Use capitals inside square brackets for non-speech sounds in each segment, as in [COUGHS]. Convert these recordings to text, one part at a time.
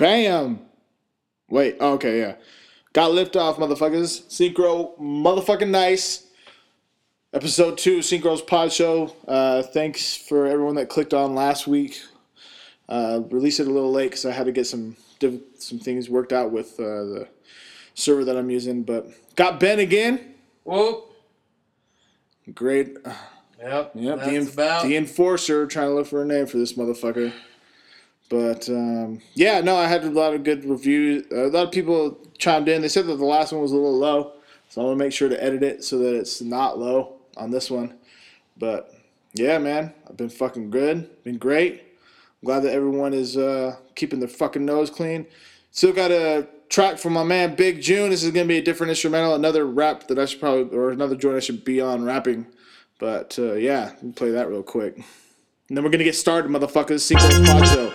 Bam. Wait. oh, okay. Yeah. Got lift off, motherfuckers. Synchro, motherfucking nice. Episode two, Synchro's Pod Show. Uh, thanks for everyone that clicked on last week. Uh, released it a little late because I had to get some diff- some things worked out with uh, the server that I'm using. But got Ben again. Whoop. Great. Yep. Yep, the, en- the enforcer trying to look for a name for this motherfucker. But um, yeah, no, I had a lot of good reviews. A lot of people chimed in. They said that the last one was a little low, so I'm gonna make sure to edit it so that it's not low on this one. But yeah, man, I've been fucking good. Been great. I'm glad that everyone is uh, keeping their fucking nose clean. Still got a track from my man Big June. This is gonna be a different instrumental, another rap that I should probably or another joint I should be on rapping. But uh, yeah, play that real quick. And then we're gonna get started, motherfuckers. Sequels Pod Show.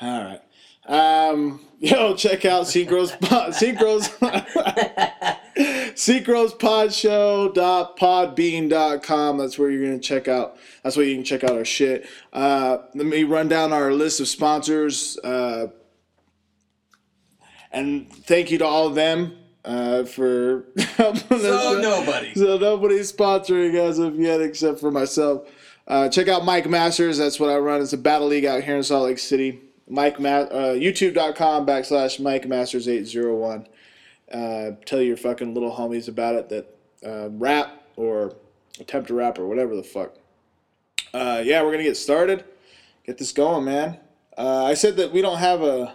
All right. Um, yo, check out Synchro's [LAUGHS] pod, Synchro's [LAUGHS] Synchro's Pod Show dot podbean.com. That's where you're gonna check out. That's where you can check out our shit. Uh, let me run down our list of sponsors. Uh, and thank you to all of them uh, for helping us. So nobody. So nobody's sponsoring as of yet except for myself. Uh, check out Mike Masters. That's what I run. It's a battle league out here in Salt Lake City. Mike Ma- uh, YouTube.com backslash Mike Masters eight zero one. Uh, tell your fucking little homies about it that uh, rap or attempt to rap or whatever the fuck. Uh, yeah, we're gonna get started. Get this going, man. Uh, I said that we don't have a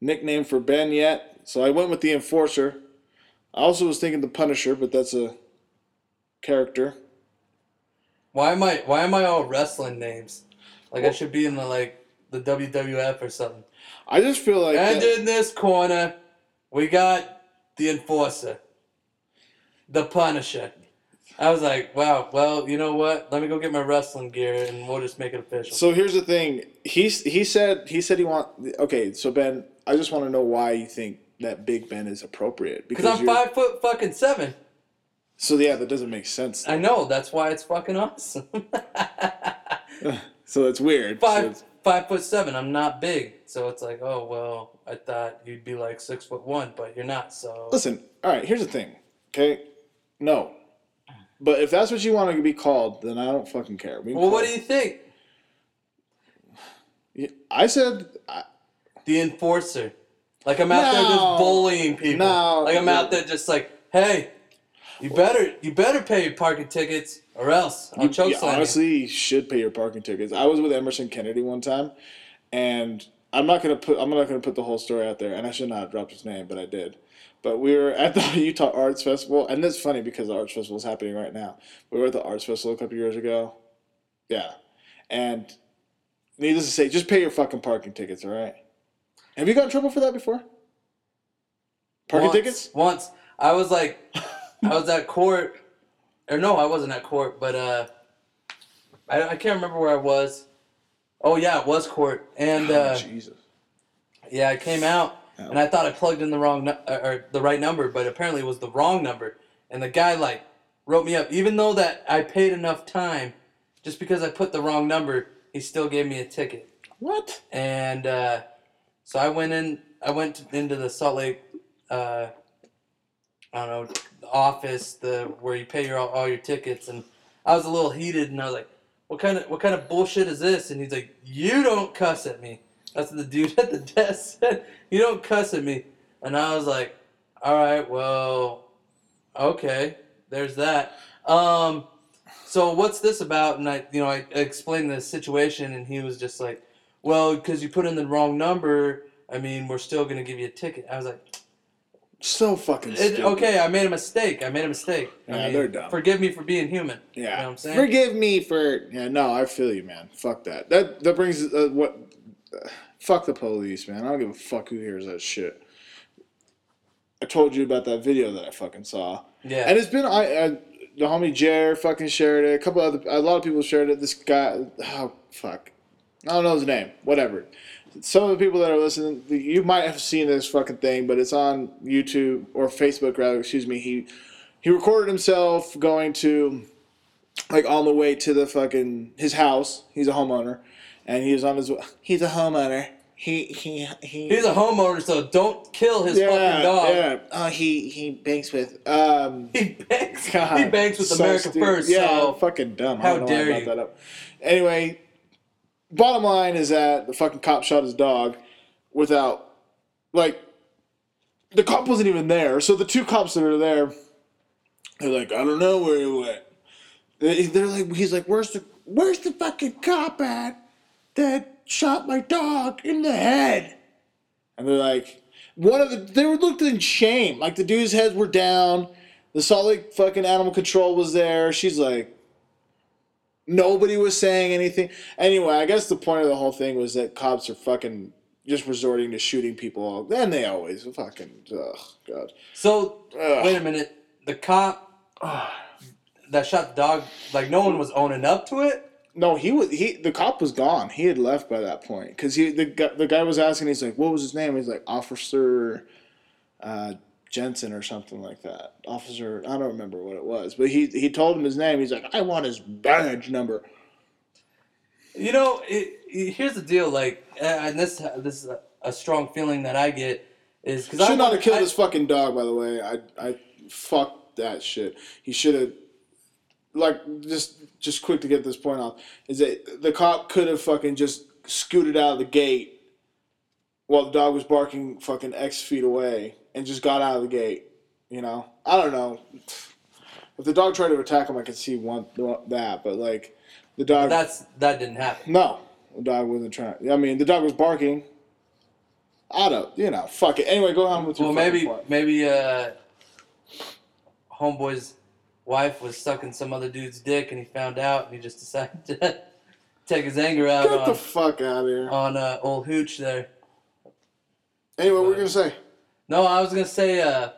nickname for Ben yet, so I went with the Enforcer. I also was thinking the Punisher, but that's a character. Why am I? Why am I all wrestling names? Like I should be in the like the WWF or something. I just feel like And that- in this corner, we got the Enforcer, the Punisher. I was like, wow. Well, you know what? Let me go get my wrestling gear, and we'll just make it official. So here's the thing. He's he said he said he want okay. So Ben, I just want to know why you think that Big Ben is appropriate Because I'm you're- five foot fucking seven. So yeah, that doesn't make sense. I know. That's why it's fucking awesome. [LAUGHS] [LAUGHS] So it's weird. So five it's- five foot seven. I'm not big, so it's like, oh well. I thought you'd be like six foot one, but you're not. So listen. All right. Here's the thing. Okay. No. But if that's what you want to be called, then I don't fucking care. We well, what do you think? I said I, The enforcer. Like I'm out there just bullying people. No. Like I'm out there just like, hey, you better you better pay your parking tickets or else I'll you, choke you slam you. honestly should pay your parking tickets. I was with Emerson Kennedy one time, and I'm not gonna put I'm not gonna put the whole story out there, and I should not have dropped his name, but I did. But we were at the [LAUGHS] Utah Arts Festival, and it's funny because the Arts Festival is happening right now. We were at the Arts Festival a couple years ago, yeah, and needless to say, just pay your fucking parking tickets, all right? Have you got in trouble for that before? Parking Once- tickets? Once I was like, I was at court, or no, I wasn't at court, but uh, I, I can't remember where I was. Oh yeah, it was court, and Oh, uh, Jesus. yeah, I came out and I thought I plugged in the wrong nu- uh, or the right number, but apparently it was the wrong number, and the guy like wrote me up, even though that I paid enough time, just because I put the wrong number, he still gave me a ticket. What? and uh, so I went in. I went into the Salt Lake, uh, I don't know, office, the where you pay your all your tickets, and I was a little heated, and I was like, what kind of what kind of bullshit is this? And he's like, you don't cuss at me. That's what the dude [LAUGHS] at the desk said. You don't cuss at me. And I was like, all right, well, okay, there's that. Um, so what's this about? And I, you know, I explained the situation, and he was just like, well, because you put in the wrong number. I mean, we're still gonna give you a ticket. I was like, So fucking it, stupid. okay, I made a mistake. I made a mistake. I Yeah, mean, they're dumb. Forgive me for being human. Yeah. You know what I'm saying? Forgive me for. Yeah, no, I feel you, man. Fuck that. That that brings uh, what. Uh, fuck the police, man. I don't give a fuck who hears that shit. I told you about that video that I fucking saw, yeah. and it's been I. I the homie Jer fucking shared it. A couple other, a lot of people shared it. This guy, oh fuck, I don't know his name. Whatever. Some of the people that are listening, you might have seen this fucking thing, but it's on YouTube or Facebook rather. Excuse me. He he recorded himself going to like on the way to the fucking his house. He's a homeowner, and he was on his. He's a homeowner. He he he. He's a homeowner, so don't kill his yeah, fucking dog. yeah. Oh, he he banks with um. [LAUGHS] He banks. God, he banks with so America stupid. first. Yeah, so fucking dumb. how I don't know why dare I brought you. That up. Anyway, bottom line is that the fucking cop shot his dog without, like, the cop wasn't even there. So the two cops that are there, they're like, I don't know where he went. They- They're like, he's like, where's the where's the fucking cop at that shot my dog in the head? And they're like, one of the they were looked in shame. Like the dude's heads were down. The Salt Lake fucking animal control was there. She's like, nobody was saying anything. Anyway, I guess the point of the whole thing was that cops are fucking just resorting to shooting people. Then they always fucking, ugh, God. so Ugh. wait a minute. The cop that shot the dog, like no one was owning up to it. No, he was he. The cop was gone. He had left by that point because he the guy, the guy was asking. He's like, "What was his name?" He's like, "Officer uh, Jensen" or something like that. Officer, I don't remember what it was, but he he told him his name. He's like, "I want his badge number." You know, it, it- here's the deal. Like, and this this is a, a strong feeling that I get is because I Should not have killed I- this fucking dog. By the way, I I fuck that shit. He should have. Like just just quick to get this point off is that the cop could have fucking just scooted out of the gate while the dog was barking fucking X feet away and just got out of the gate. You know, I don't know. If the dog tried to attack him, I could see one that, but like the dog. That's that didn't happen. No, the dog wasn't trying. I mean, the dog was barking. I don't, you know, fuck it. Anyway, go on with your Well, maybe point. maybe uh, homeboy's wife was sucking some other dude's dick, and he found out, and he just decided to [LAUGHS] take his anger out Get the fuck out of here. on uh, old hooch there. Anyway, what were we gonna say? No, I was gonna say, uh,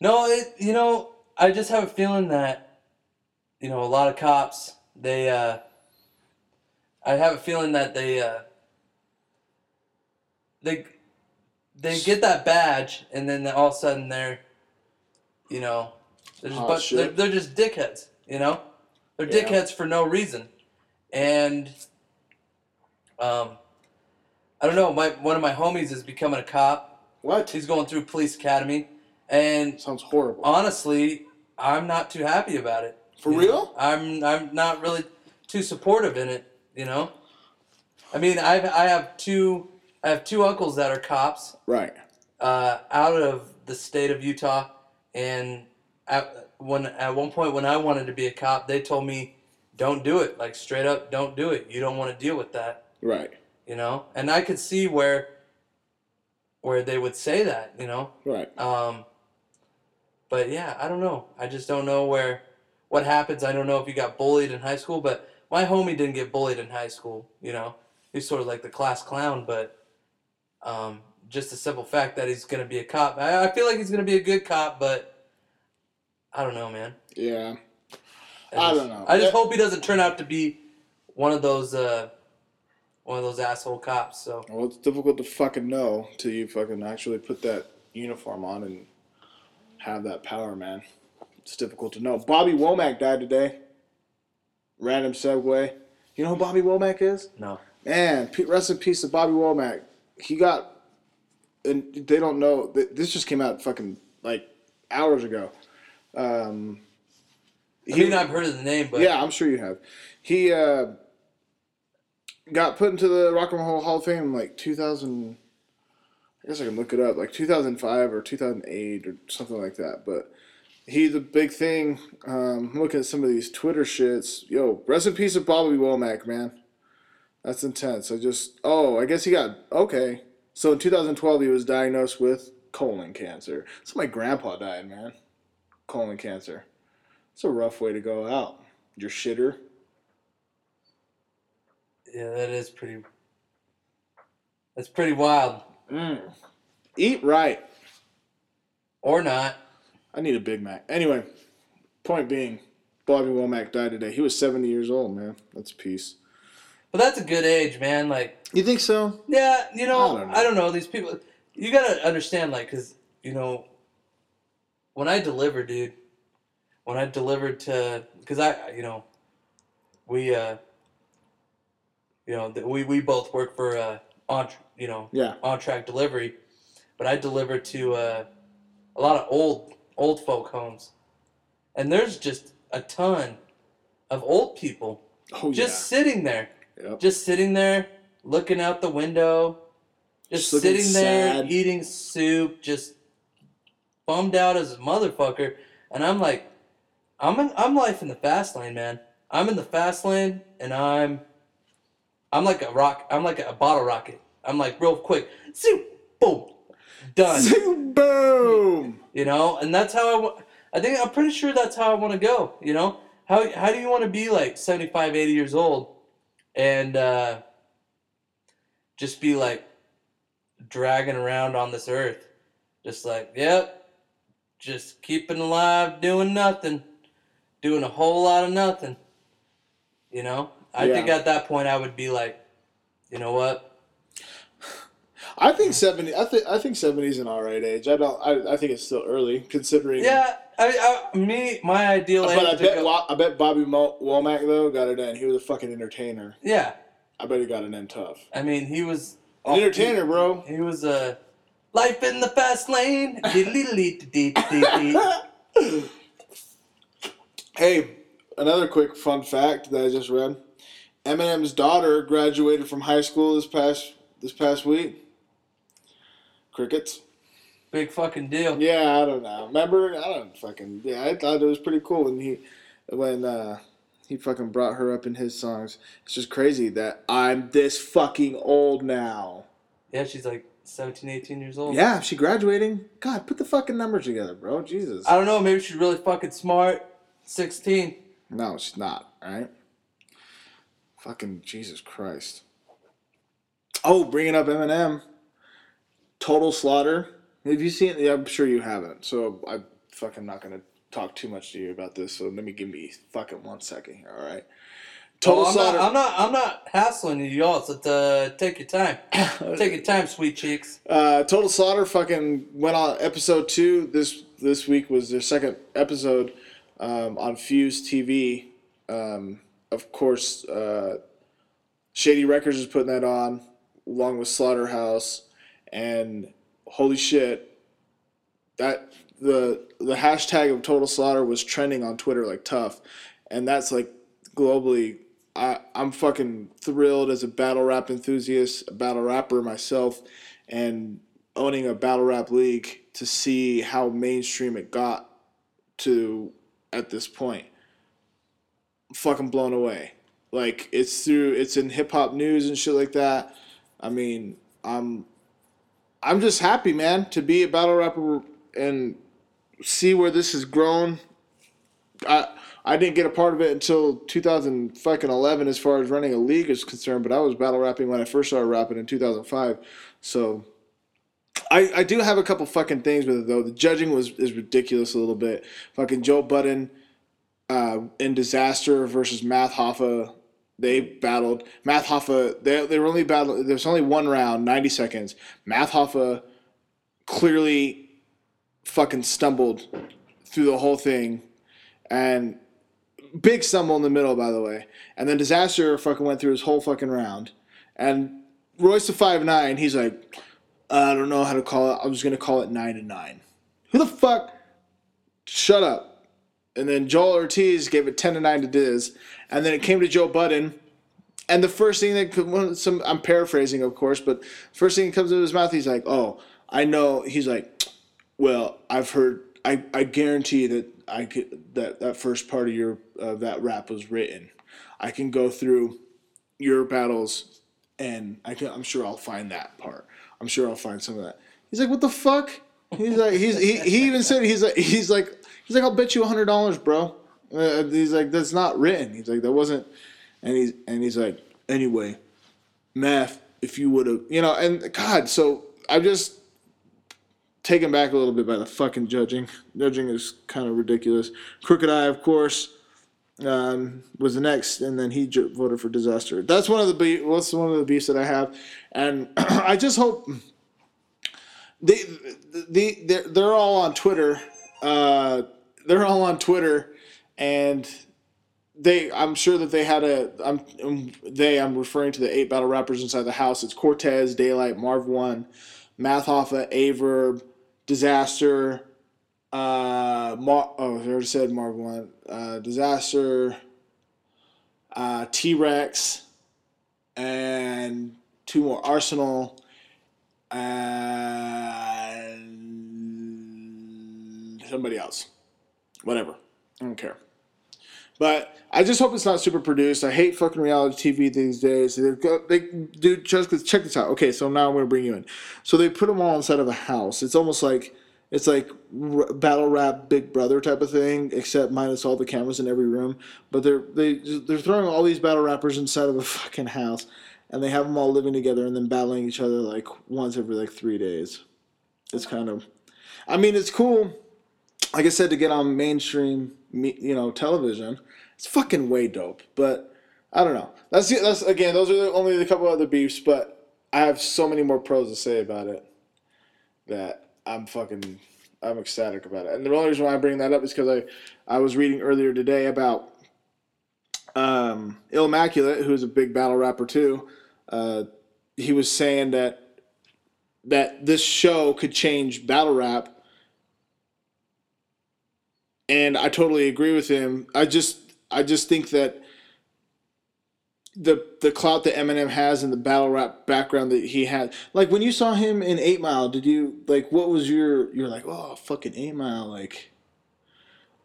no, it, you know, I just have a feeling that, you know, a lot of cops, they, uh, I have a feeling that they, uh, they, they get that badge, and then all of a sudden they're, you know, they're just, but they're, they're just dickheads, you know, they're Yeah. dickheads for no reason, and, um, I don't know. My one of my homies is becoming a cop. What? He's going through police academy, and Sounds horrible. honestly, I'm not too happy about it. For you real? know? I'm I'm not really too supportive in it. You know, I mean, I I have two I have two uncles that are cops Right. uh, out of the state of Utah, and at when at one point when I wanted to be a cop, they told me, "Don't do it." Like straight up, don't do it. You don't want to deal with that Right. You know? And i could see where where they would say that you know? Right. um but yeah i don't know. I just don't know where what happens. I don't know if you got bullied in high school but my homie didn't get bullied in high school you know? He's sort of like the class clown but um just the simple fact that he's gonna be a cop. I, I feel like he's gonna be a good cop but i don't know man. Yeah. I just- don't know. i just hope he doesn't turn out to be one of those uh one of those asshole cops so Well, it's difficult to fucking know till you fucking actually put that uniform on and have that power, man. It's difficult to know. Bobby Womack died today. Random segue. You know who Bobby Womack is? no Man, rest in peace to Bobby Womack. He got, and they don't know. th- This just came out fucking like hours ago. Um, I mean, I've heard of the name, but yeah, I'm sure you have. He uh, got put into the Rock and Roll Hall of Fame in like 2000. I guess I can look it up, like 2005 or 2008 or something like that. But he's a big thing. Um, I'm looking at some of these Twitter shits. Yo, rest in peace of Bobby Womack, man. That's intense. I just oh, I guess he got okay. So in 2012, he was diagnosed with colon cancer. So my grandpa died, man. Colon cancer. It's a rough way to go out. You're shitter. Yeah, that is pretty. That's pretty wild, Eat right. or not. I need a Big Mac. Anyway, point being, Bobby Womack died today. He was 70 years old, man. That's peace. But that's a good age, man. Like, You think so? yeah, you know, I don't know. I don't know. These people, you gotta understand, like, cause you know, when I deliver, dude, when I delivered to, cause I, you know, we, uh, you know, we we both work for uh, on, you know, Yeah. on track delivery, but I deliver to uh, a lot of old old folk homes, and there's just a ton of old people Oh, just sitting there. Yep. just sitting there looking out the window, just, Just sitting there sad. eating soup, just bummed out as a motherfucker, and I'm like, I'm in, I'm life in the fast lane, man. I'm in the fast lane, and I'm I'm like a rock. I'm like a bottle rocket. I'm like real quick, soup, boom, done. Zoom, Boom! you know and that's how I I think i'm pretty sure that's how i want to go you know how, how do you want to be like 75 80 years old and uh, just be like dragging around on this earth just like yep just keeping alive doing nothing doing a whole lot of nothing you know i Yeah. think at that point i would be like you know what I think 70. I think I think 70 is an all right age. I don't. I, I think it's still early considering. yeah i, I me my ideal But I bet go- I bet Bobby Mo- Womack though got it in. He was a fucking entertainer. yeah I bet he got it in tough. i mean he was An entertainer, bro. He was a uh, life in the fast lane. [LAUGHS] [LAUGHS] Hey, another quick fun fact that I just read: Eminem's daughter graduated from high school this past this past week. Crickets. Big fucking deal. Yeah, I don't know. Remember? I don't fucking. Yeah, I thought it was pretty cool when he when uh he fucking brought her up in his songs. It's just crazy that I'm this fucking old now. Yeah, she's like 17, 18 years old. Yeah, she graduating. God, put the fucking numbers together, bro. Jesus. I don't know. Maybe she's really fucking smart. 16. No, she's not. All right. Fucking Jesus Christ. Oh, bringing up Eminem. Total Slaughter. Have you seen? Yeah, I'm sure you haven't. So I'm fucking not gonna talk too much to you about this. So let me give me fucking one second here. All right. Total Oh, I'm, Slaughter. not, I'm not. I'm not hassling you, y'all. So uh, take your time. [COUGHS] take your time, sweet cheeks. Uh, Total Slaughter fucking went on episode two. This this week was their second episode um, on Fuse TV. Um, of course, uh, Shady Records is putting that on along with Slaughterhouse, and holy shit, that the the hashtag of Total Slaughter was trending on Twitter like tough, and that's like globally. I, I'm fucking thrilled as a battle rap enthusiast, a battle rapper myself, and owning a battle rap league to see how mainstream it got to at this point. Fucking blown away. Like it's through it's in hip hop news and shit like that. I mean, I'm I'm just happy, man, to be a battle rapper and see where this has grown. I I didn't get a part of it until 2011 as far as running a league is concerned, but I was battle rapping when I first started rapping in 2005. So I, I do have a couple fucking things with it though. The judging was is ridiculous a little bit. Fucking Joe Budden uh, in Dizaster versus Math Hoffa. They battled Math Hoffa. They, they were only battle. There's only one round, 90 seconds. Math Hoffa clearly fucking stumbled through the whole thing, and big stumble in the middle, by the way. And then Dizaster fucking went through his whole fucking round, and Royce da five nine. He's like, I don't know how to call it. I'm just gonna call it nine to nine. Who the fuck? Shut up. And then Joel Ortiz gave it ten to nine to Diz, and then it came to Joe Budden, and the first thing that some I'm paraphrasing, of course, but first thing that comes out of his mouth, he's like, "Oh, I know." He's like, "Well, I've heard. I, I guarantee that I could that that first part of your of that rap was written. I can go through your battles, and I can. I'm sure I'll find that part. I'm sure I'll find some of that." He's like, "What the fuck?" He's like, he's he, he even said he's like he's like he's like I'll bet you hundred dollars, bro. Uh, he's like that's not written. He's like that wasn't, and he's and he's like anyway, math. If you would have, you know, and God, so I'm just taken back a little bit by the fucking judging. Judging is kind of ridiculous. Crooked I, of course, um, was the next, and then he ju- voted for Dizaster. That's one of the be- what's one of the beefs that I have, and [CLEARS THROAT] I just hope they the they're, they're all on Twitter. Uh, they're all on Twitter, and they I'm sure that they had a I'm um, they I'm referring to the eight battle rappers inside the house. It's Cortez, Daylyt, Marv Won, Math Hoffa, Averb, Dizaster. Uh, Mar- oh, I already said Marv Won. Uh, Dizaster. Uh, T Rex, and two more Arsonal, and somebody else. Whatever. I don't care. But I just hope it's not super produced. I hate fucking reality TV these days. They they dude, just check this out. Okay, so now I'm gonna bring you in. So they put them all inside of a house. It's almost like it's like r- battle rap Big Brother type of thing, except minus all the cameras in every room. But they're they they're throwing all these battle rappers inside of a fucking house, and they have them all living together and then battling each other like once every like three days. It's kind of, I mean, it's cool like I said, to get on mainstream, you know, television, it's fucking way dope. But I don't know. That's that's again, those are the, only the couple other beefs. But I have so many more pros to say about it that I'm fucking I'm ecstatic about it. And the only reason why I bring that up is because I I was reading earlier today about um, Illmaculate, who's a big battle rapper too. Uh, he was saying that that this show could change battle rap and I totally agree with him. I just I just think that the the clout that Eminem has and the battle rap background that he had, like when you saw him in Eight Mile, did you like what was your you're like oh fucking Eight Mile like.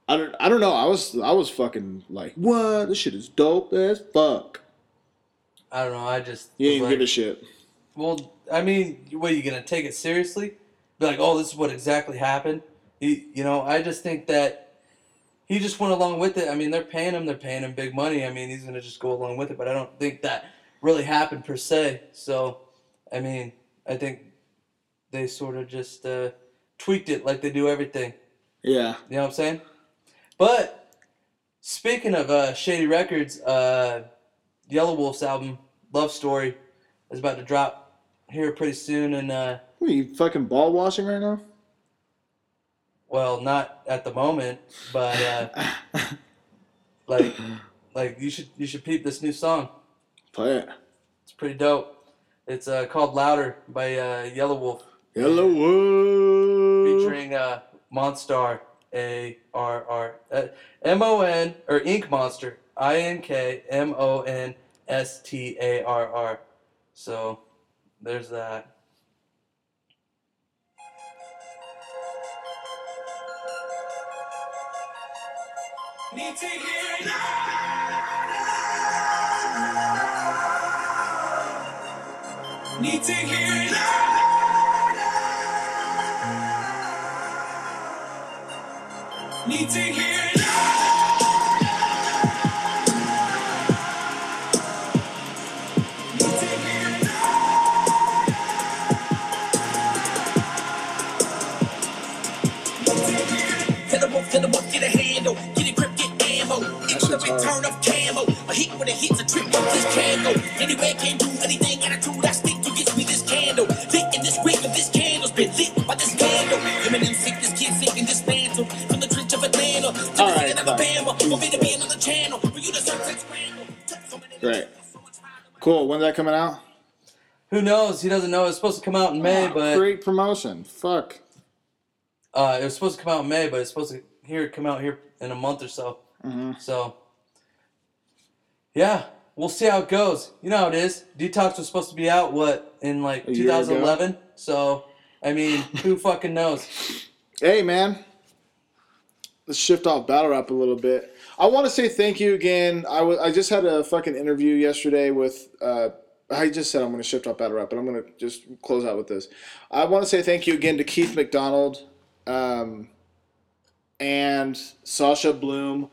I don't, I don't know. I was I was fucking like, what? This shit is dope as fuck. I don't know. I just You ain't like, give a shit. Well, I mean, what are you gonna take it seriously? Be like, oh, this is what exactly happened. He, you know, I just think that he just went along with it. I mean, they're paying him, they're paying him big money. I mean, he's gonna just go along with it. But I don't think that really happened per se. So, I mean, I think they sort of just uh, tweaked it like they do everything. Yeah. You know what I'm saying? But speaking of uh, Shady Records, uh, Yelawolf's album "Love Story" is about to drop here pretty soon, and uh, What, are you fucking ball washing right now? Well, not at the moment, but uh, like, like you should you should peep this new song. Play it. It's pretty dope. It's uh, called "Louder" by uh, Yelawolf, Yellow Wolf. featuring uh, Monstar, A R R uh, M O N or Ink Monster, I N K M O N S T A R R. So there's that. Need to hear it. Need to hear it. Need to hear Cool. When's that coming out? Who knows? He doesn't know. It's supposed to come out in May, but Great promotion. Fuck. uh, it was supposed to come out in May, but it's supposed to here come out here in a month or so. Mm-hmm. So, yeah, we'll see how it goes. You know how it is. Detox was supposed to be out what in like A year ago? 2011. So, I mean, who fucking knows? Hey, man. Let's shift off battle rap a little bit. I want to say thank you again. I just had a fucking interview yesterday with. Uh, I just said I'm going to shift off battle rap, but I'm going to just close out with this. I want to say thank you again to Keith McDonald um, and Sasha Bloom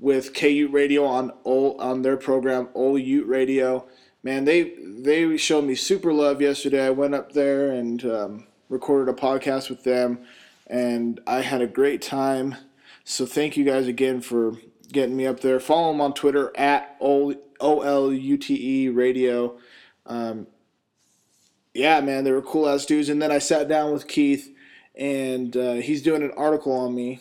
with KU Radio on Ol, on their program Ol Ute Radio. Man, they they showed me super love yesterday. I went up there and um, recorded a podcast with them, and I had a great time. So thank you guys again for getting me up there. Follow them on Twitter at O L U T E Radio. Um, yeah, man, they were cool ass dudes. And then I sat down with Keith, and uh, he's doing an article on me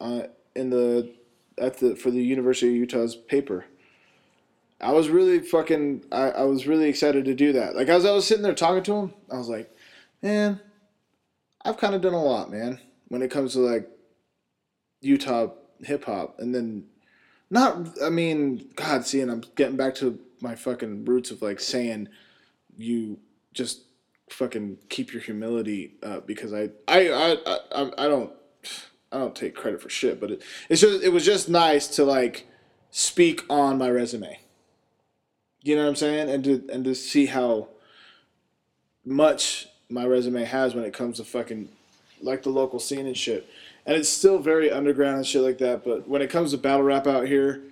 uh, in the at the for the University of Utah's paper. I was really fucking. I, I was really excited to do that. Like as I was sitting there talking to him, I was like, man, I've kind of done a lot, man, when it comes to like Utah hip hop, and then not. I mean, God, seeing I'm getting back to my fucking roots of like saying you just fucking keep your humility uh, because I I, I I I don't I don't take credit for shit, but it, it's just it was just nice to like speak on my resume. You know what I'm saying? And to and to see how much my resume has when it comes to fucking like the local scene and shit. And it's still very underground and shit like that, but when it comes to battle rap out here,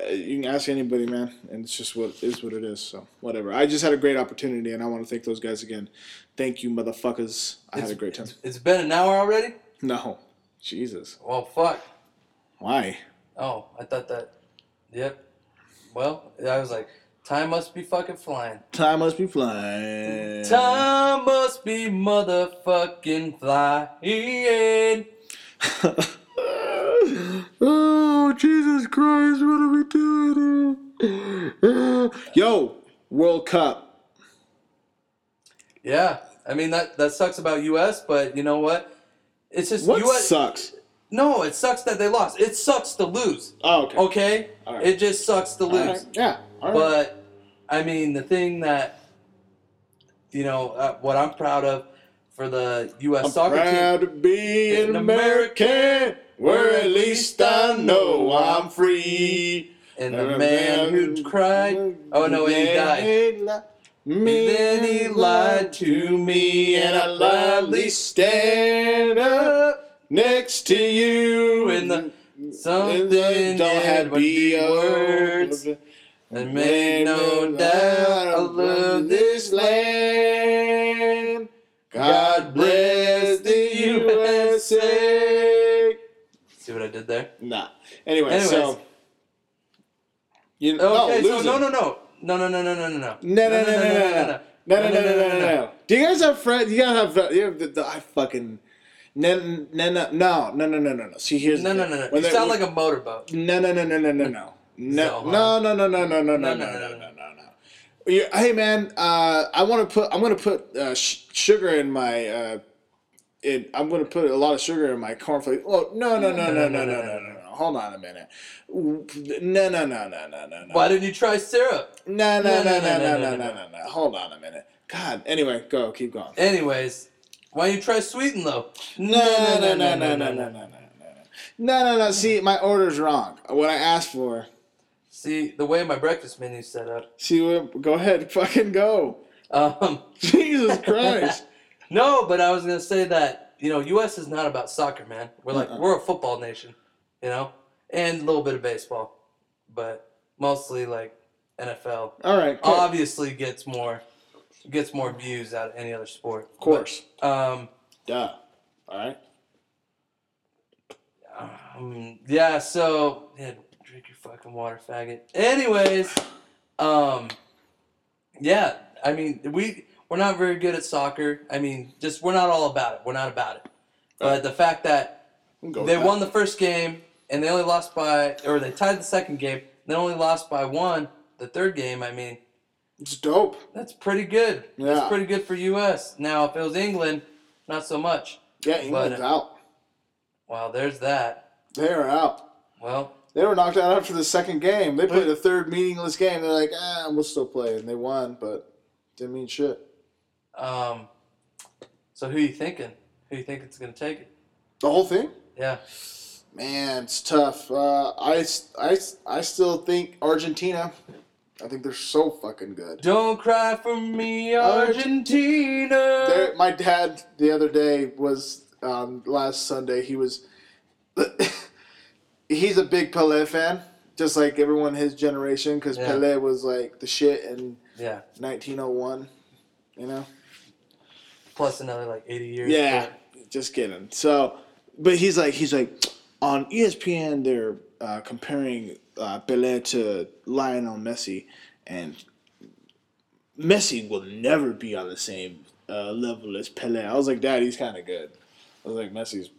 uh, you can ask anybody, man, and it's just what is what it is. So whatever. I just had a great opportunity, and I want to thank those guys again. Thank you, motherfuckers. I had a great time. It's been an hour already. No, Jesus, Well, fuck. why? Oh, I thought that. Yep. Well, I was like, time must be fucking flying. Time must be flying. Time must be motherfucking flying. [LAUGHS] oh Jesus Christ! What are we doing? [SIGHS] Yo, World Cup. Yeah, I mean that that sucks about U.S., but you know what? It's just What U.S. sucks? No, it sucks that they lost. It sucks to lose. Oh, okay. Okay, right. it just sucks to lose. right. Yeah. All right. But I mean, the thing that you know, uh, what I'm proud of for the U.S. I'm soccer proud team. to be an An American, where at least I know I'm free. And the man who cried. Oh no, he died. Me, Then he lied to me, and I loudly stand up next to you. in the And something the- don't in have would be words. And make no doubt I love this land. God bless the USA. See what I did there? Nah. Anyway, Anyways. so. You, okay, oh, so no, no, no. No, no, no, no, no, no, no. No, no, no, no, no, no, no. No, no, no, no, no, no. Do you guys have friends? You guys have. You have the, the, I fucking. No, no, no, no, no, no, no, no. See, here's. No, no, no, no. You sound like a motorboat. No, no, no, no, no, no, no. No, no, no, no, no, no, no, no, no, No, no, no, no, Hey man, uh, I want to put. I'm gonna put uh, sh- sugar in my. Uh, in, I'm gonna put a lot of sugar in my cornflakes. Oh no no no no no no no no no! Hold on a minute. No no no no no no no. Why didn't you try syrup? No no no no No, no, no no, no. Hold on a minute. God. Anyway, go. Keep going. Anyways, why don't you try sweet and low? No no no no no no no no no no. No no no. See, my order's wrong. What I asked for. See the way my breakfast menu's set up. See? Go ahead. [LAUGHS] Fucking go. Um, [LAUGHS] Jesus Christ. [LAUGHS] no, but I was gonna say that you know, U.S. is not about soccer, man. We're like Uh-uh. we're a football nation, you know, and a little bit of baseball, but mostly like NFL. All right. Cool. Obviously, gets more gets more views out of any other sport. Of course. Um, Duh. All right. um, yeah. So yeah, drink your fucking water, faggot. Anyways, um, yeah. I mean, we we're not very good at soccer. I mean, just we're not all about it. We're not about it. But the fact that We'll go with they won the first game and they only lost by, or they tied the second game, they only lost by one the third game. I mean, It's dope. that's pretty good. Yeah. That's pretty good for U.S. Now, if it was England, not so much. Yeah, England's But, uh, out. Well, there's that. They are out. Well, They were knocked out after the second game. They played a third meaningless game. They're like, ah, we'll still play, and they won, but didn't mean shit. um, so who you thinking? Who you think it's gonna take it? The whole thing. Yeah. Man, it's tough. Uh, I, I, I still think Argentina. I think they're so fucking good. Don't cry for me, Argentina. There, my dad the other day was um, last Sunday. He was. He's a big Pelé fan, just like everyone his generation, because Yeah. Pelé was like the shit in Yeah. 1901. You know. Plus another like 80 years. Yeah, just kidding. So, but he's like, he's like, on ESPN they're uh, comparing uh, Pelé to Lionel Messi, and Messi will never be on the same uh, level as Pelé. I was like, Dad, he's kind of good. I was like, Messi's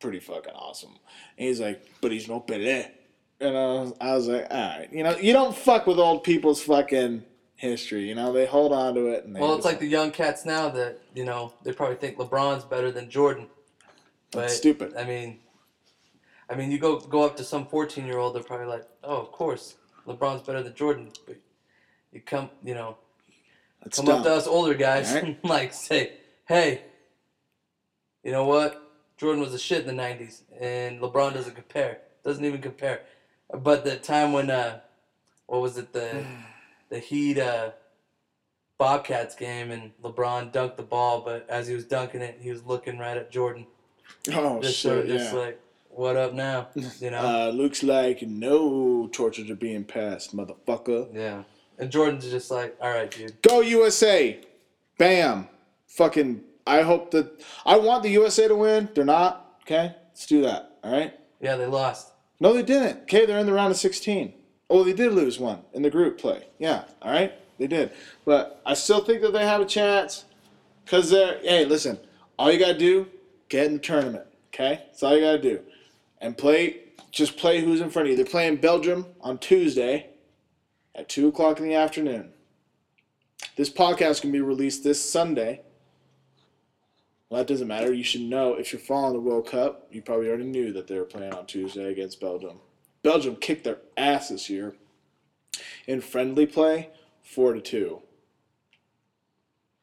pretty fucking awesome. And he's like, but he's no. And I was, I was like, all right, you know, you don't fuck with old people's fucking history. You know, they hold on to it. And they Well, it's like the young cats now that you know they probably think LeBron's better than Jordan. But That's stupid. I mean, I mean, you go go up to some 14 year old, they're probably like, oh, of course, LeBron's better than Jordan. But you come, you know, That's come dumb. up to us older guys, Alright. [LAUGHS] like say, hey, you know what? Jordan was a shit in the '90s, and LeBron doesn't compare. Doesn't even compare. But the time when, uh, what was it the [SIGHS] the Heat uh, Bobcats game, and LeBron dunked the ball, but as he was dunking it, he was looking right at Jordan, Oh just sort shit! of just yeah. like, what up now? [LAUGHS] You know? Uh, looks like no tortures are being passed, motherfucker. yeah. And Jordan's just like, all right, dude. Go USA! Bam! Fucking. I hope that I want the USA to win. They're not. Okay, let's do that. All right. Yeah, they lost. No, they didn't. Okay, they're in the round of 16. Oh, they did lose one in the group play. Yeah, all right, they did. But I still think that they have a chance because they're. Hey, listen, all you gotta do, get in the tournament. Okay, that's all you gotta do, and play. Just play who's in front of you. They're playing Belgium on Tuesday at two o'clock in the afternoon. This podcast can be released this Sunday. Well, that doesn't matter. You should know if you're following the World Cup. You probably already knew that they were playing on Tuesday against Belgium. Belgium kicked their ass this year in friendly play, four to two.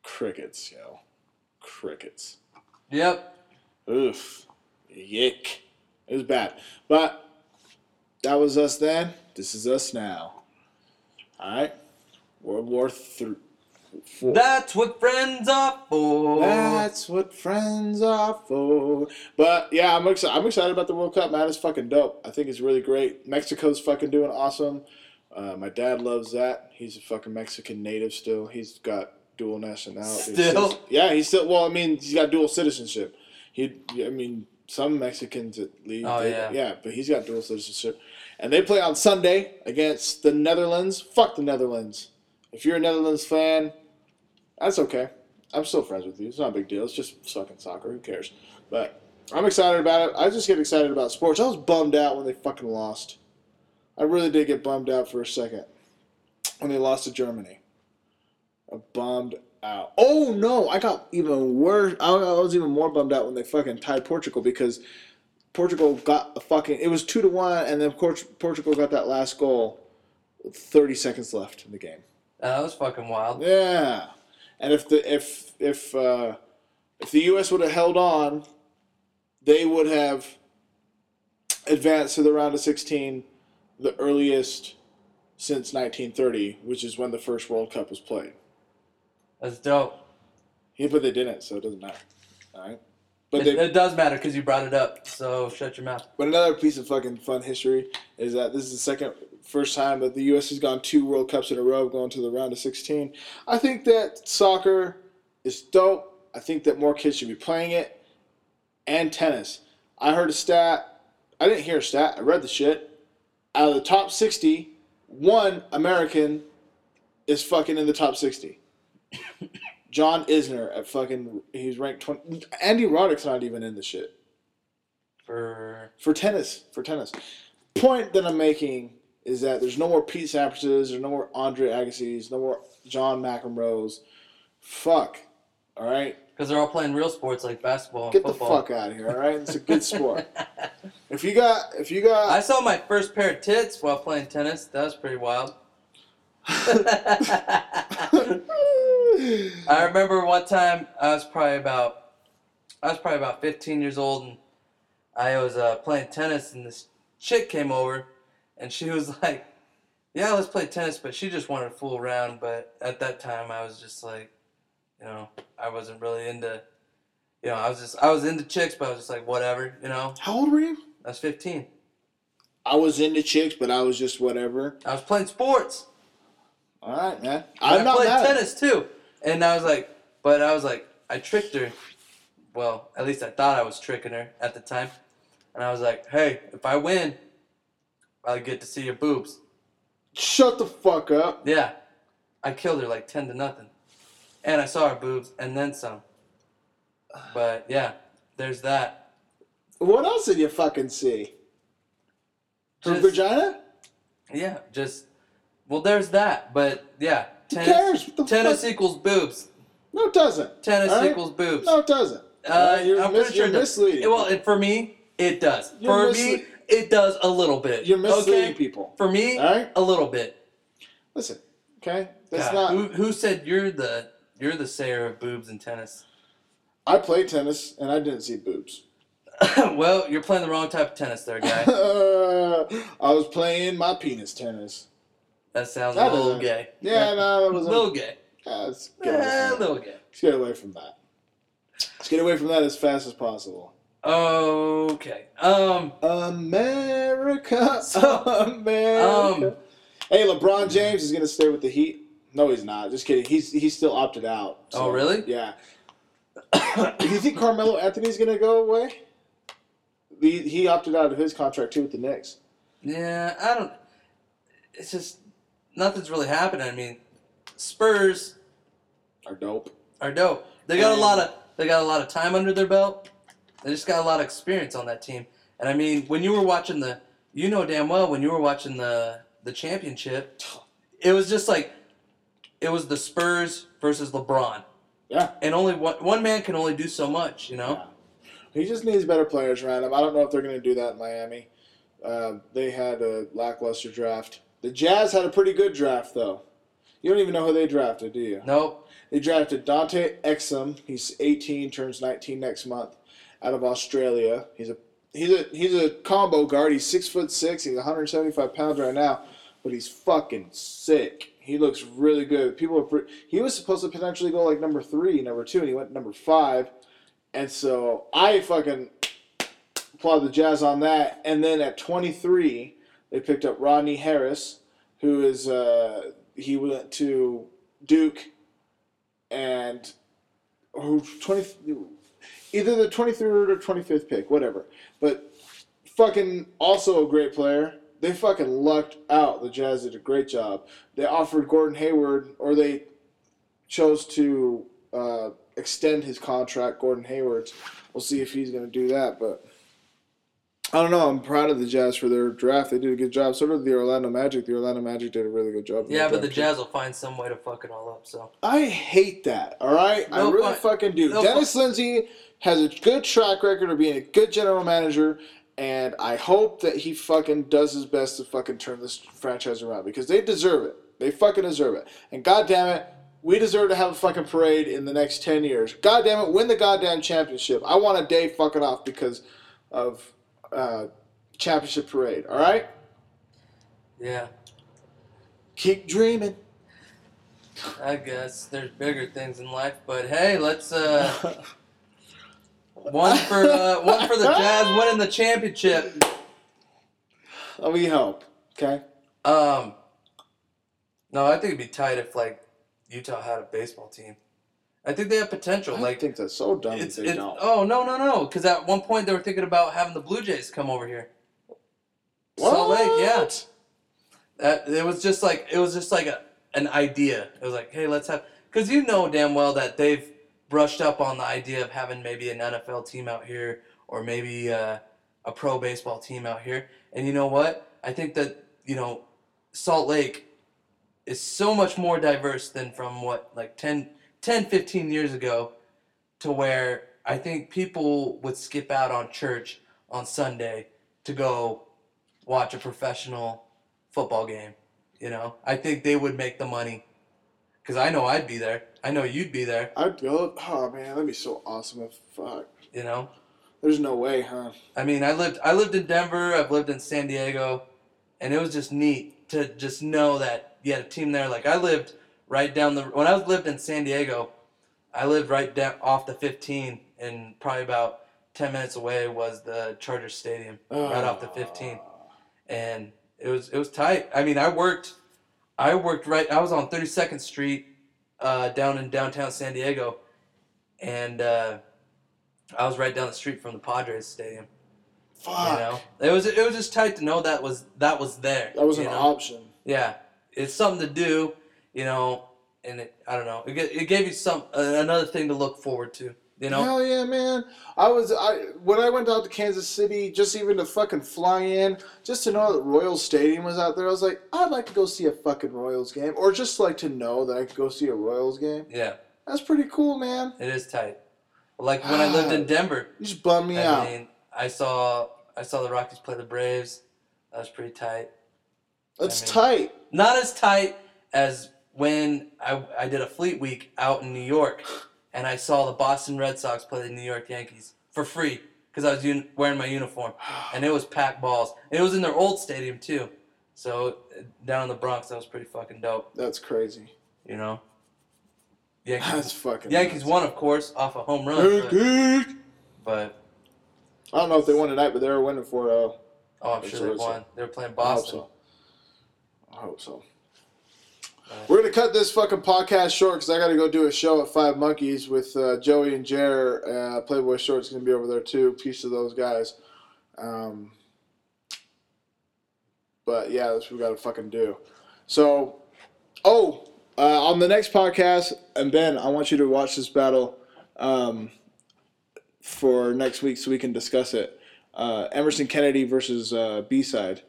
Crickets, yo, crickets. Yep. Oof, yick. It was bad, but that was us then. This is us now. All right, World War Three. Four. That's what friends are for. That's what friends are for. But yeah, I'm excited. I'm excited about the World Cup, man. It's fucking dope. I think it's really great. Mexico's fucking doing awesome. Uh, my dad loves that. He's a fucking Mexican native still. He's got dual nationality. Still? yeah, he's still. Well, I mean, he's got dual citizenship. He, I mean, some Mexicans at least. Oh, they- yeah. yeah, but he's got dual citizenship. And they play on Sunday against the Netherlands. Fuck the Netherlands. If you're a Netherlands fan, that's okay. I'm still friends with you. It's not a big deal. It's just fucking soccer. Who cares? But I'm excited about it. I just get excited about sports. I was bummed out when they fucking lost. I really did get bummed out for a second when they lost to Germany. I bummed out. Oh no, I got even worse. I was even more bummed out when they fucking tied Portugal because Portugal got a fucking. It was two to one, and then Port- Portugal got that last goal with 30 seconds left in the game. that was fucking wild. Yeah, and if the if if uh, if the U.S. would have held on, they would have advanced to the round of 16, the earliest since 1930, which is when the first World Cup was played. That's dope. Yeah, but they didn't, so it doesn't matter. All right, but It, they it does matter because you brought it up. So shut your mouth. But another piece of fucking fun history is that this is the second, first time that the U.S. has gone two World Cups in a row, going to the round of 16. I think that soccer is dope. I think that more kids should be playing it, and tennis. I heard a stat. I didn't hear a stat. I read the shit. Out of the top 60, one American is fucking in the top 60. [COUGHS] John Isner at fucking he's ranked 20. Andy Roddick's not even in the shit For for tennis. For tennis. Point that I'm making is that there's no more Pete Sampras, there's no more Andre Agassi's, no more John McEnroe's. Fuck. All right. because they're all playing real sports like basketball and Get the football. fuck out of here, all right? It's a good sport. [LAUGHS] if you got, if you got, I saw my first pair of tits while playing tennis. That was pretty wild. [LAUGHS] I remember one time I was probably about I was probably about 15 years old and I was uh, playing tennis and this chick came over and she was like, "Yeah, let's play tennis," but she just wanted to fool around. But at that time, I was just like, you know, I wasn't really into, you know, I was just I was into chicks, but I was just like, whatever, you know. how old were you? I was 15. I was into chicks, but I was just whatever. I was playing sports. All right, man. I'm I not played mad. tennis too. And I was like, but I was like, I tricked her. Well, at least I thought I was tricking her at the time. And I was like, hey, if I win, I'll get to see your boobs. Shut the fuck up. Yeah. I killed her like 10 to nothing. And I saw her boobs and then some. But yeah, there's that. What else did you fucking see? Her Just- vagina? Yeah, just, well, there's that. But yeah, Who tennis, cares? What the tennis fuck? equals boobs. No, it doesn't. Tennis All right? equals boobs. No, it doesn't. Uh, right? You're, I'm mis- pretty sure you're it does. misleading. Well, it, for me, it does. You're for misle- me, it does a little bit. You're misleading okay? people. For me, All right? a little bit. Listen, okay? That's God, not. Who, who said you're the you're the sayer of boobs in tennis? I played tennis and I didn't see boobs. [LAUGHS] well, you're playing the wrong type of tennis, there, guy. [LAUGHS] I was playing my penis tennis. That sounds That a little doesn't- gay. Yeah, no, that [LAUGHS] was a little gay. Yeah, let's get, away Eh, a that. little gay. let's get away from that. Let's get away from that as fast as possible. Okay. Um. America, So, America. um, hey, LeBron James is gonna stay with the Heat. No, he's not. Just kidding. He's he's still opted out. Oh, really? Yeah. Do [COUGHS] you think Carmelo Anthony's gonna go away? He, he opted out of his contract too with the Knicks. Yeah, I don't. It's just nothing's really happening. I mean, Spurs Are dope. are dope. They got a lot of they got a lot of time under their belt. They just got a lot of experience on that team. And I mean, when you were watching the, you know damn well when you were watching the the championship, it was just like, it was the Spurs versus LeBron, Yeah. and only one one man can only do so much, you know. Yeah. He just needs better players around him. I don't know if they're going to do that in Miami. Uh, they had a lackluster draft. The Jazz had a pretty good draft, though. You don't even know who they drafted, do you? Nope. They drafted Dante Exum. He's 18, turns 19 next month, out of Australia. He's a he's a he's a combo guard. He's six foot six. He's 175 pounds right now, but he's fucking sick. He looks really good. People are pre- he was supposed to potentially go like number three, number two, and he went number five. And so I fucking applaud the Jazz on that. And then at 23, they picked up Rodney Harris, who is uh, he went to Duke and who 20 either the 23rd or 25th pick, whatever. But fucking also a great player. They fucking lucked out. The Jazz did a great job. They offered Gordon Hayward, or they chose to uh, extend his contract. Gordon Hayward's. We'll see if he's going to do that, but. I don't know. I'm proud of the Jazz for their draft. They did a good job. So did the Orlando Magic. The Orlando Magic did a really good job. Yeah, but the. Jazz will find some way to fuck it all up. So I hate that. All right, I really fi- fucking do. they'll Dennis Lindsey has a good track record of being a good general manager, and I hope that he fucking does his best to fucking turn this franchise around because they deserve it. They fucking deserve it. And god damn it, we deserve to have a fucking parade in the next ten years. God damn it, win the goddamn championship. I want a day fucking off because of uh, championship parade. All right, yeah, keep dreaming. I guess there's bigger things in life. But hey, let's uh, [LAUGHS] one for uh, one for the Jazz winning the championship. we hope. Okay. Um, no, I think it'd be tight if like Utah had a baseball team. I think they have potential. I Like think that's so dumb it's, they it's don't. oh no no no because at one point they were thinking about having the Blue Jays come over here. Salt Lake, yeah. That it was just like it was just like a an idea. It was like, hey, let's have because you know damn well that they've brushed up on the idea of having maybe an NFL team out here or maybe uh, a pro baseball team out here. And you know what? I think that you know Salt Lake is so much more diverse than from what like 10, 10 15 years ago. to where I think people would skip out on church on Sunday to go watch a professional football game. You know, I think they would make the money because I know I'd be there. I know you'd be there. I'd go. Oh, oh man, that'd be so awesome. If fuck, You know, there's no way, huh? I mean, I lived I lived in Denver. I've lived in San Diego, and it was just neat to just know that you had a team there. Like I lived right down the when I was lived in San Diego, I lived right down off the 15, and probably about 10 minutes away was the Chargers Stadium, right off the 15, and it was it was tight. I mean, I worked I worked right. I was on 32nd Street, uh, down in downtown San Diego, and uh, I was right down the street from the Padres Stadium. Fuck. You know, it was it was just tight to know that was that was there. that was an know? option. Yeah, it's something to do. You know, and it, I don't know. It, it gave you some uh, another thing to look forward to. You know, Hell yeah, man! I was I when I went out to Kansas City, just even to fucking fly in, just to know that Royals Stadium was out there. I was like, I'd like to go see a fucking Royals game, or just like to know that I could go see a Royals game. yeah, That's pretty cool, man. it is tight. Like when I lived in [SIGHS] Denver, You just bummed me out. I out. mean, I saw I saw the Rockies play the Braves. That was pretty tight. That's I mean- tight. Not as tight as when I, I did a Fleet Week out in New York, and I saw the Boston Red Sox play the New York Yankees for free because I was un- wearing my uniform, and it was packed balls. And It was in their old stadium too, so down in the Bronx, that was pretty fucking dope. That's crazy. You know. [LAUGHS] That's Yankees, fucking. Yankees nuts. won, of course, off a home run, but, Yankees. but I don't know if they won tonight, but they were winning for. Uh, oh, I'm sure they won. They were playing I hope Boston. so. I hope so. We're gonna cut this fucking podcast short because I got to go do a show at Five Monkeys with uh, Joey and Jer. Uh, Playboy Short's gonna be over there too. Peace to those guys. Um, but yeah, that's what we got to fucking do. So, oh, uh, on the next podcast, and Ben, I want you to watch this battle um, for next week so we can discuss it. Uh, Emerson Kennedy versus uh, B side.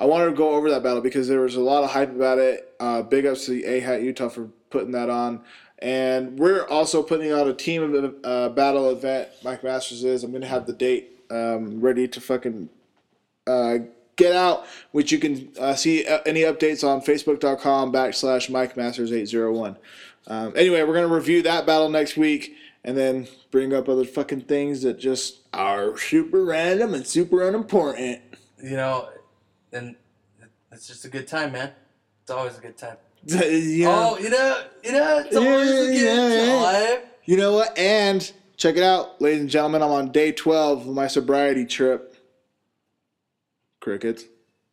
I wanted to go over that battle because there was a lot of hype about it. Uh, big ups to the A Hat Utah for putting that on. And we're also putting out a team uh, battle event. Mike Masters is. I'm going to have the date um, ready to fucking uh, get out, which you can uh, see uh, any updates on facebook.com backslash Mike Masters 801. Um, anyway, we're going to review that battle next week and then bring up other fucking things that just are super random and super unimportant. You know, and it's just a good time, man. It's always a good time. [LAUGHS] you know? Oh, you know, you know, it's always a good Yeah. time. You know what? And check it out, ladies and gentlemen. I'm on day 12 of my sobriety trip. Crickets.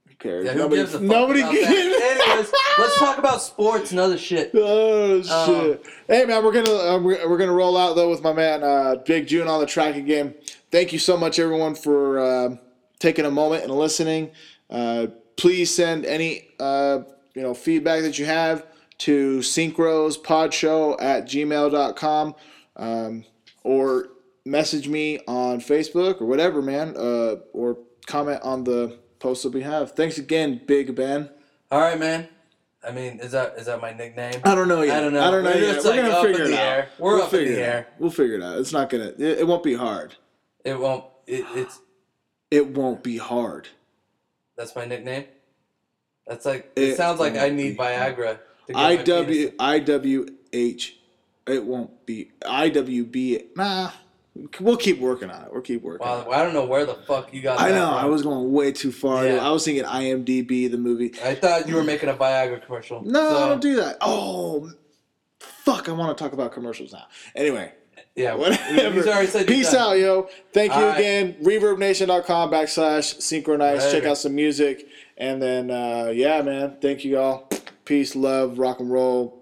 Who cares? Yeah, who nobody gives a fuck nobody about gives-? Anyways, [LAUGHS] let's talk about sports and other shit. Oh Um, shit! hey man, we're gonna uh, we're, we're gonna roll out though with my man uh, Big June on the track again. Thank you so much everyone for uh, taking a moment and listening. Uh, please send any uh, you know feedback that you have to synchrospodshow at gmail.com um, or message me on Facebook or whatever, man, uh, or comment on the post that we have. Thanks again, Big Ben. All right, man. I mean, is that is that my nickname? I don't know yet. I don't know. I don't know We're yet. We're like, gonna up figure in it the out. air. We're we'll up in figure the it out. air. We'll figure it out. It's not gonna. It, it won't be hard. It won't. It, it's It won't be hard. That's my nickname. That's like. It, It sounds like I need Viagra. To get I W I W H. It won't be I W B. Nah. We'll keep working on it. We'll keep working. on Wow, it. I don't know where the fuck you got. I know. from. I was going way too far. Yeah. I was thinking IMDb, the movie. I thought you were making a Viagra commercial. No, So, I don't do that. Oh, fuck! I want to talk about commercials now. Anyway, Yeah, [LAUGHS] whatever. He's already said Peace out, yo. Thank you All right. again. ReverbNation.com backslash synchronize. Check out some music. And then, uh, yeah, man. Thank you all. Peace, love, rock and roll.